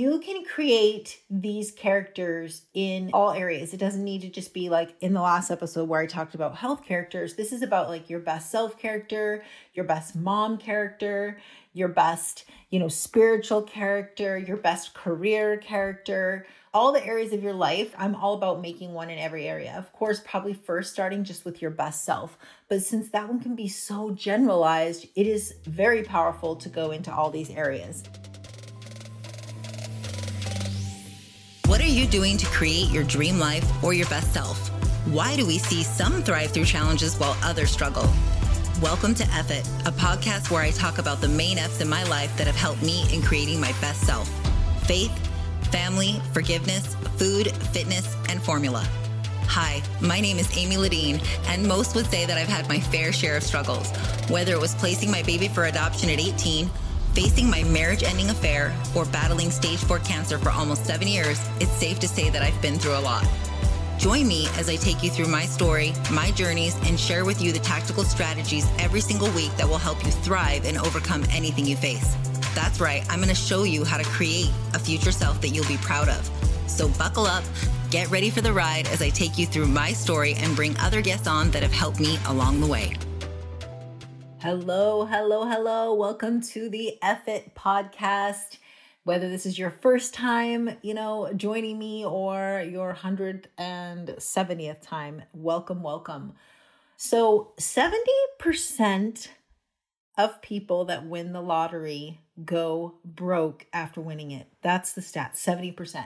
you can create these characters in all areas. It doesn't need to just be like in the last episode where I talked about health characters. This is about like your best self character, your best mom character, your best, you know, spiritual character, your best career character, all the areas of your life. I'm all about making one in every area. Of course, probably first starting just with your best self. But since that one can be so generalized, it is very powerful to go into all these areas. What are you doing to create your dream life or your best self? Why do we see some thrive through challenges while others struggle? Welcome to F It, a podcast where I talk about the main F's in my life that have helped me in creating my best self faith, family, forgiveness, food, fitness, and formula. Hi, my name is Amy Ladine, and most would say that I've had my fair share of struggles, whether it was placing my baby for adoption at 18 Facing my marriage ending affair or battling stage 4 cancer for almost seven years, it's safe to say that I've been through a lot. Join me as I take you through my story, my journeys, and share with you the tactical strategies every single week that will help you thrive and overcome anything you face. That's right, I'm to show you how to create a future self that you'll be proud of. So buckle up, get ready for the ride as I take you through my story and bring other guests on that have helped me along the way. Hello, hello, hello. Welcome to the It podcast. Whether this is your first time, you know, joining me or your 170th time, welcome, welcome. So, 70% of people that win the lottery go broke after winning it. That's the stat 70%.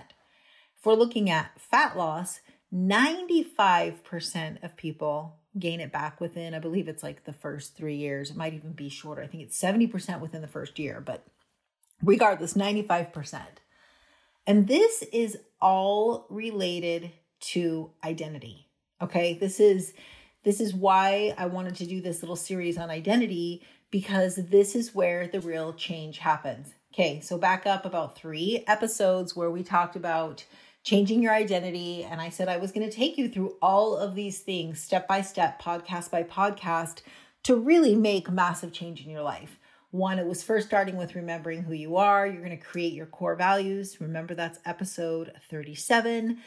If we're looking at fat loss, 95% of people gain it back within, I believe it's like the first three years. It might even be shorter. I think it's 70% within the first year, but regardless, 95%. And this is all related to identity. Okay. This is this is why I wanted to do this little series on identity because this is where the real change happens. Okay, so back up about three episodes where we talked about changing your identity. And I said I was going to take you through all of these things step by step, podcast by podcast, to really make massive change in your life. One, it was first starting with remembering who you are. You're going to create your core values. Remember, that's episode 37.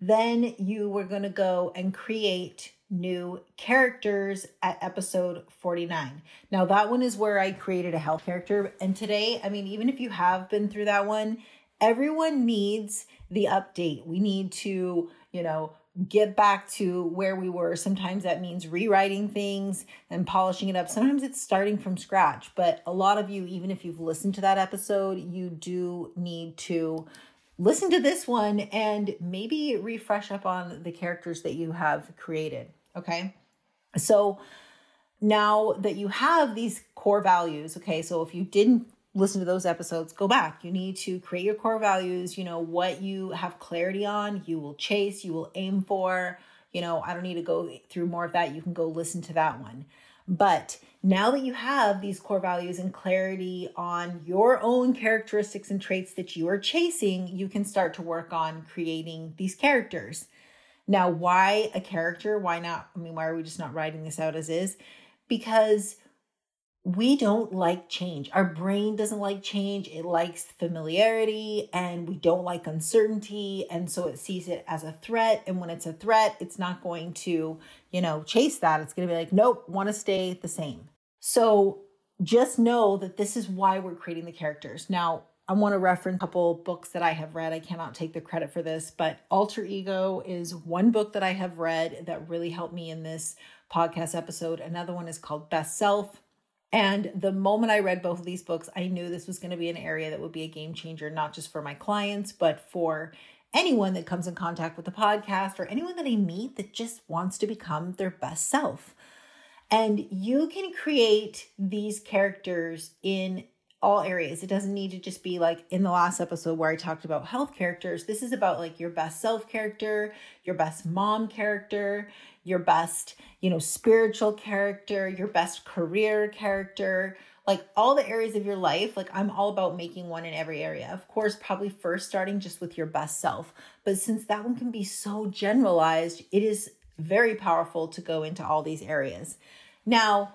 Then you were going to go and create new characters at episode 49. Now, that one is where I created a health character. And today, I mean, even if you have been through that one, everyone needs the update. We need to, you know, get back to where we were. Sometimes that means rewriting things and polishing it up. Sometimes it's starting from scratch. But a lot of you, even if you've listened to that episode, you do need to listen to this one and maybe refresh up on the characters that you have created. Okay. So now that you have these core values, okay, so if you didn't listen to those episodes, go back. You need to create your core values, you know, what you have clarity on, you will chase, you will aim for. You know, I don't need to go through more of that. You can go listen to that one. But now that you have these core values and clarity on your own characteristics and traits that you are chasing, you can start to work on creating these characters. Now, why a character? Why not? I mean, why are we just not writing this out as is? Because we don't like change. Our brain doesn't like change. It likes familiarity and we don't like uncertainty. And so it sees it as a threat. And when it's a threat, it's not going to, you know, chase that. It's going to be like, nope, want to stay the same. So just know that this is why we're creating the characters. Now, I want to reference a couple books that I have read. I cannot take the credit for this, but Alter Ego is one book that I have read that really helped me in this podcast episode. Another one is called Best Self and the moment I read both of these books, I knew this was going to be an area that would be a game changer, not just for my clients, but for anyone that comes in contact with the podcast or anyone that I meet that just wants to become their best self. And you can create these characters in all areas. It doesn't need to just be like in the last episode where I talked about health characters. This is about like your best self character, your best mom character, your best, you know, spiritual character, your best career character, like all the areas of your life. Like I'm all about making one in every area. Of course, probably first starting just with your best self. But since that one can be so generalized, it is very powerful to go into all these areas. Now,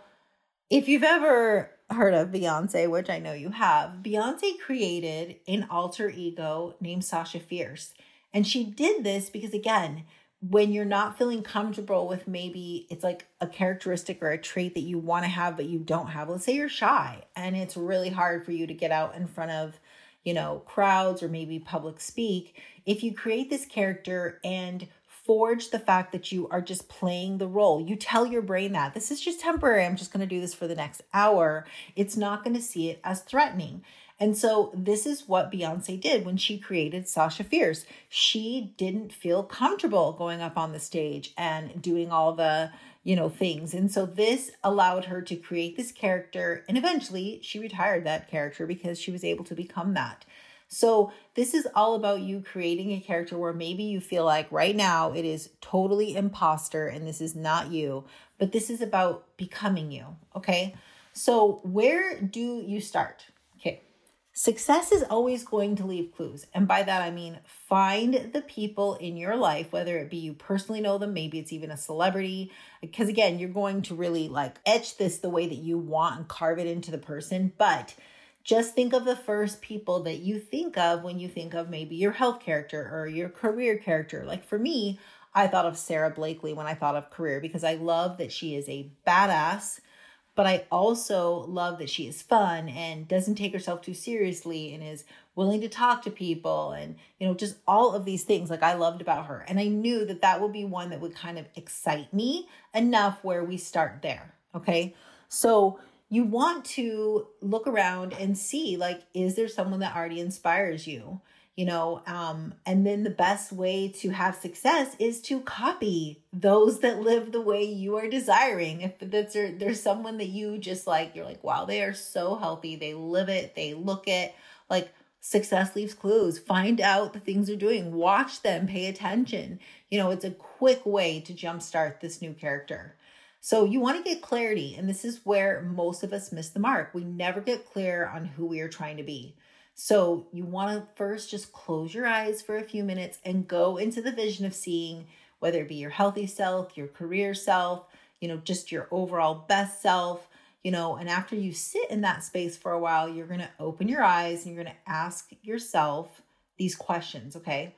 if you've ever heard of Beyonce, which I know you have, Beyonce created an alter ego named Sasha Fierce. And she did this because, again, when you're not feeling comfortable with maybe it's like a characteristic or a trait that you want to have but you don't have let's say you're shy and it's really hard for you to get out in front of you know crowds or maybe public speak if you create this character and forge the fact that you are just playing the role you tell your brain that this is just temporary i'm just going to do this for the next hour it's not going to see it as threatening and so this is what Beyonce did when she created Sasha Fierce. She didn't feel comfortable going up on the stage and doing all the, you know, things. And so this allowed her to create this character and eventually she retired that character because she was able to become that. So, this is all about you creating a character where maybe you feel like right now it is totally imposter and this is not you, but this is about becoming you. Okay. So, where do you start? Success is always going to leave clues. And by that, I mean find the people in your life, whether it be you personally know them, maybe it's even a celebrity. Because again, you're going to really like etch this the way that you want and carve it into the person. But just think of the first people that you think of when you think of maybe your health character or your career character. Like for me, I thought of Sara Blakely when I thought of career because I love that she is a badass but I also love that she is fun and doesn't take herself too seriously and is willing to talk to people and you know just all of these things like I loved about her. And I knew that that would be one that would kind of excite me enough where we start there okay? So you want to look around and see like is there someone that already inspires you you know um and then the best way to have success is to copy those that live the way you are desiring. If that's there's someone that you just like you're like wow they are so healthy. They live it. They look it. Like success leaves clues. Find out the things they're doing. Watch them. Pay attention. You know it's a quick way to jumpstart this new character. So you want to get clarity and this is where most of us miss the mark. We never get clear on who we are trying to be so you want to first just close your eyes for a few minutes and go into the vision of seeing whether it be your healthy self, your career self, you know, just your overall best self, you know, and after you sit in that space for a while, you're going to open your eyes and you're going to ask yourself these questions, okay?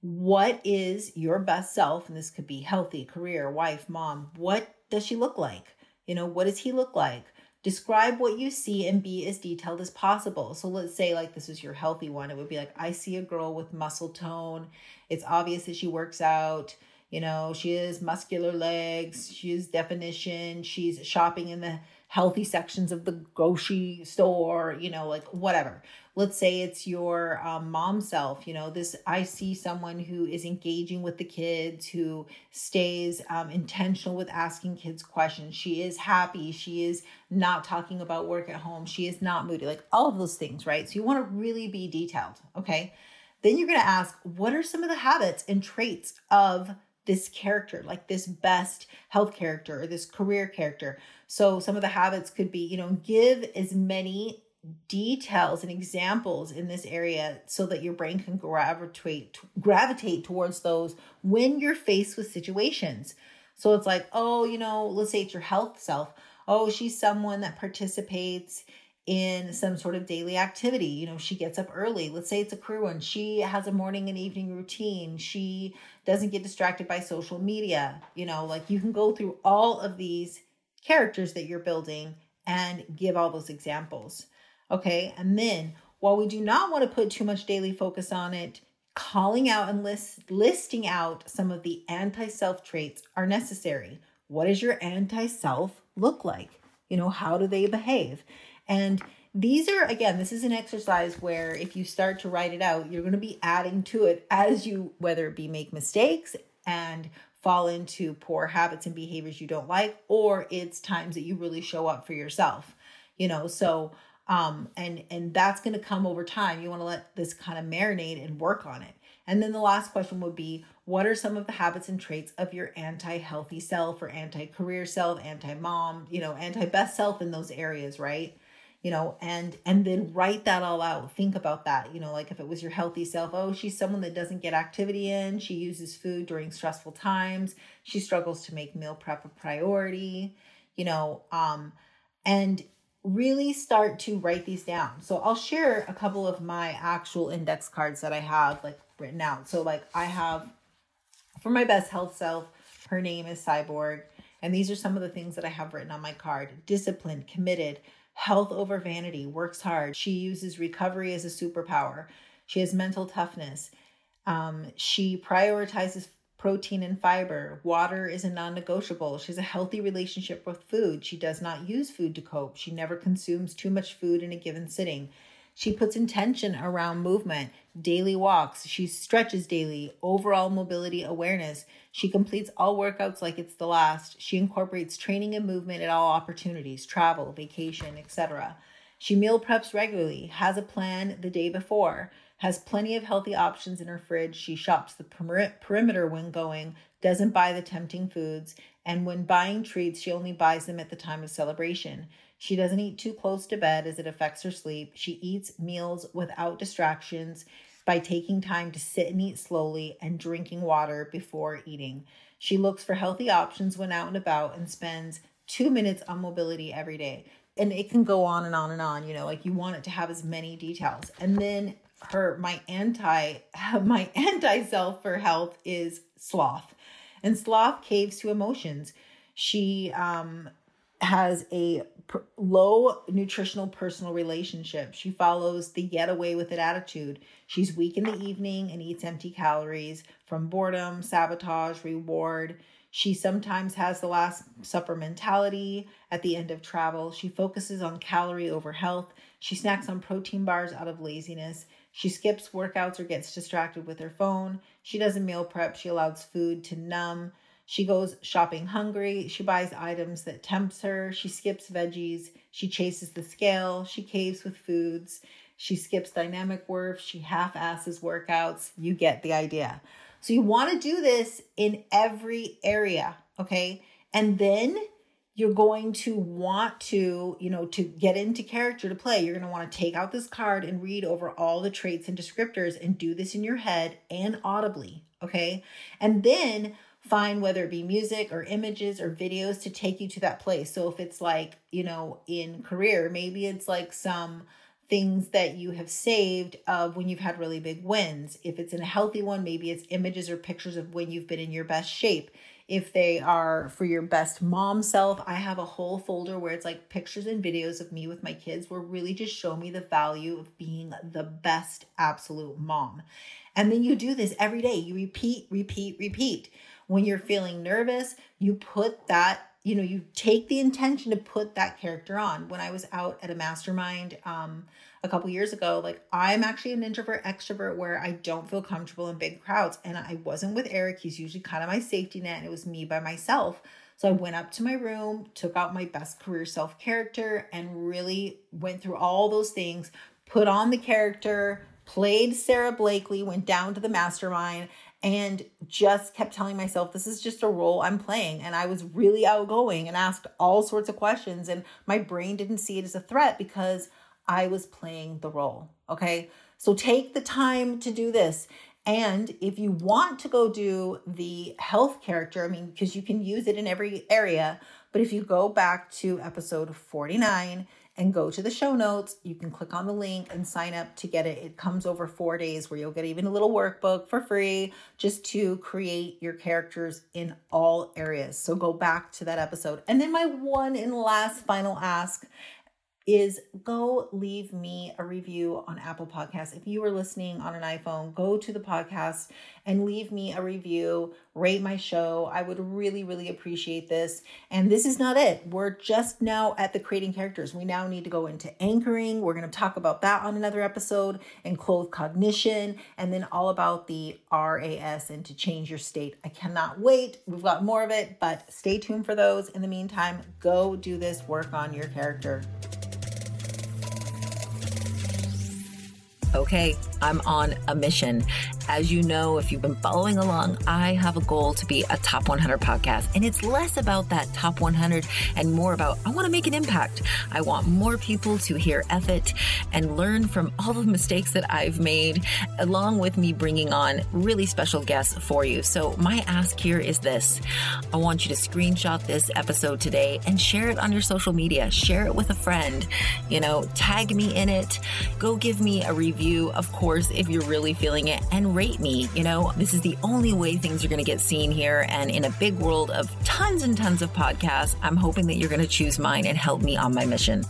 What is your best self? And this could be healthy, career, wife, mom. What does she look like? You know, what does he look like? Describe what you see and be as detailed as possible. So let's say like this is your healthy one. It would be like I see a girl with muscle tone. It's obvious that she works out. You know, she has muscular legs. She has definition. She's shopping in the healthy sections of the grocery store, you know, like whatever. Let's say it's your um, mom self, you know, this, I see someone who is engaging with the kids, who stays um, intentional with asking kids questions. She is happy. She is not talking about work at home. She is not moody, like all of those things, right? So you want to really be detailed, okay? Then you're going to ask, what are some of the habits and traits of this character, like this best health character or this career character. So some of the habits could be, you know, give as many details and examples in this area so that your brain can gravitate gravitate towards those when you're faced with situations. So it's like, oh, you know, let's say it's your health self. Oh, she's someone that participates in some sort of daily activity. You know, she gets up early. Let's say it's a career one. She has a morning and evening routine. She doesn't get distracted by social media. You know, like you can go through all of these characters that you're building and give all those examples. Okay. And then while we do not want to put too much daily focus on it, calling out and list, listing out some of the anti self traits are necessary. What does your anti self look like? You know, how do they behave? And these are, again, this is an exercise where if you start to write it out, you're going to be adding to it as you, whether it be make mistakes and fall into poor habits and behaviors you don't like, or it's times that you really show up for yourself, you know, so um and and that's going to come over time. You want to let this kind of marinate and work on it. And then the last question would be what are some of the habits and traits of your anti-healthy self or anti-career self anti-mom you know anti-best self in those areas right you know and and then write that all out think about that you know like if it was your healthy self oh she's someone that doesn't get activity in she uses food during stressful times she struggles to make meal prep a priority you know um and really start to write these down. So I'll share a couple of my actual index cards that I have like written out. So like I have for my best health self, her name is Cyborg. And these are some of the things that I have written on my card disciplined, committed, health over vanity, works hard. She uses recovery as a superpower. She has mental toughness. Um, she prioritizes protein and fiber. Water is a non negotiable. She has a healthy relationship with food. She does not use food to cope. She never consumes too much food in a given sitting. She puts intention around movement, daily walks. She stretches daily, overall mobility awareness. She completes all workouts like it's the last. She incorporates training and movement at all opportunities, travel, vacation, etc. She meal preps regularly, has a plan the day before, has plenty of healthy options in her fridge. She shops the perimeter when going, doesn't buy the tempting foods, and when buying treats, she only buys them at the time of celebration. She doesn't eat too close to bed as it affects her sleep. She eats meals without distractions by taking time to sit and eat slowly and drinking water before eating. She looks for healthy options when out and about and spends two minutes on mobility every day. And it can go on and on and on, you know, like you want it to have as many details. And then her, my anti, my anti self for health is sloth. And sloth caves to emotions. She um, has a low nutritional personal relationship. She follows the get away with it attitude. She's weak in the evening and eats empty calories from boredom, sabotage, reward. She sometimes has the last supper mentality at the end of travel. She focuses on calorie over health. She snacks on protein bars out of laziness. She skips workouts or gets distracted with her phone. She doesn't meal prep. She allows food to numb. She goes shopping hungry. She buys items that tempts her. She skips veggies. She chases the scale. She caves with foods. She skips dynamic work. She half asses workouts. You get the idea. So you want to do this in every area, okay? And then you're going to want to, you know, to get into character to play. You're going to want to take out this card and read over all the traits and descriptors and do this in your head and audibly, okay? And then find whether it be music or images or videos to take you to that place. So if it's like, you know, in career, maybe it's like some things that you have saved of when you've had really big wins. If it's in a healthy one, maybe it's images or pictures of when you've been in your best shape. If they are for your best mom self, I have a whole folder where it's like pictures and videos of me with my kids where really just show me the value of being the best absolute mom. And then you do this every day. You repeat, repeat, repeat. When you're feeling nervous, you put that you know you take the intention to put that character on. When i was out at a mastermind um a couple years ago like i'm actually an introvert extrovert where i don't feel comfortable in big crowds. And i wasn't with eric. He's usually kind of my safety net and it was me by myself. So i went up to my room took out my best career self character and really went through all those things put on the character played Sara Blakely, went down to the mastermind, and just kept telling myself this is just a role I'm playing. And I was really outgoing and asked all sorts of questions. And my brain didn't see it as a threat because I was playing the role. Okay. So take the time to do this. And if you want to go do the health character, I mean, because you can use it in every area, but if you go back to episode 49, and go to the show notes. You can click on the link and sign up to get it. It comes over four days where you'll get even a little workbook for free just to create your characters in all areas. So go back to that episode. And then my one and last final ask is go leave me a review on Apple Podcasts. If you are listening on an iPhone, go to the podcast and leave me a review, rate my show. I would really, really appreciate this. And this is not it. We're just now at the creating characters. We now need to go into anchoring. We're going to talk about that on another episode and clothed cognition, and then all about the RAS and to change your state. I cannot wait. We've got more of it, but stay tuned for those. In the meantime, go do this work on your character. Okay, I'm on a mission. As you know, if you've been following along, I have a goal to be a top 100 podcast. And it's less about that top 100 and more about I want to make an impact. I want more people to hear F It and learn from all the mistakes that I've made, along with me bringing on really special guests for you. So, my ask here is this I want you to screenshot this episode today and share it on your social media. Share it with a friend. You know, tag me in it. Go give me a review of course, if you're really feeling it, rate me. You know, this is the only way things are going to get seen here. And in a big world of tons and tons of podcasts, I'm hoping that you're going to choose mine and help me on my mission.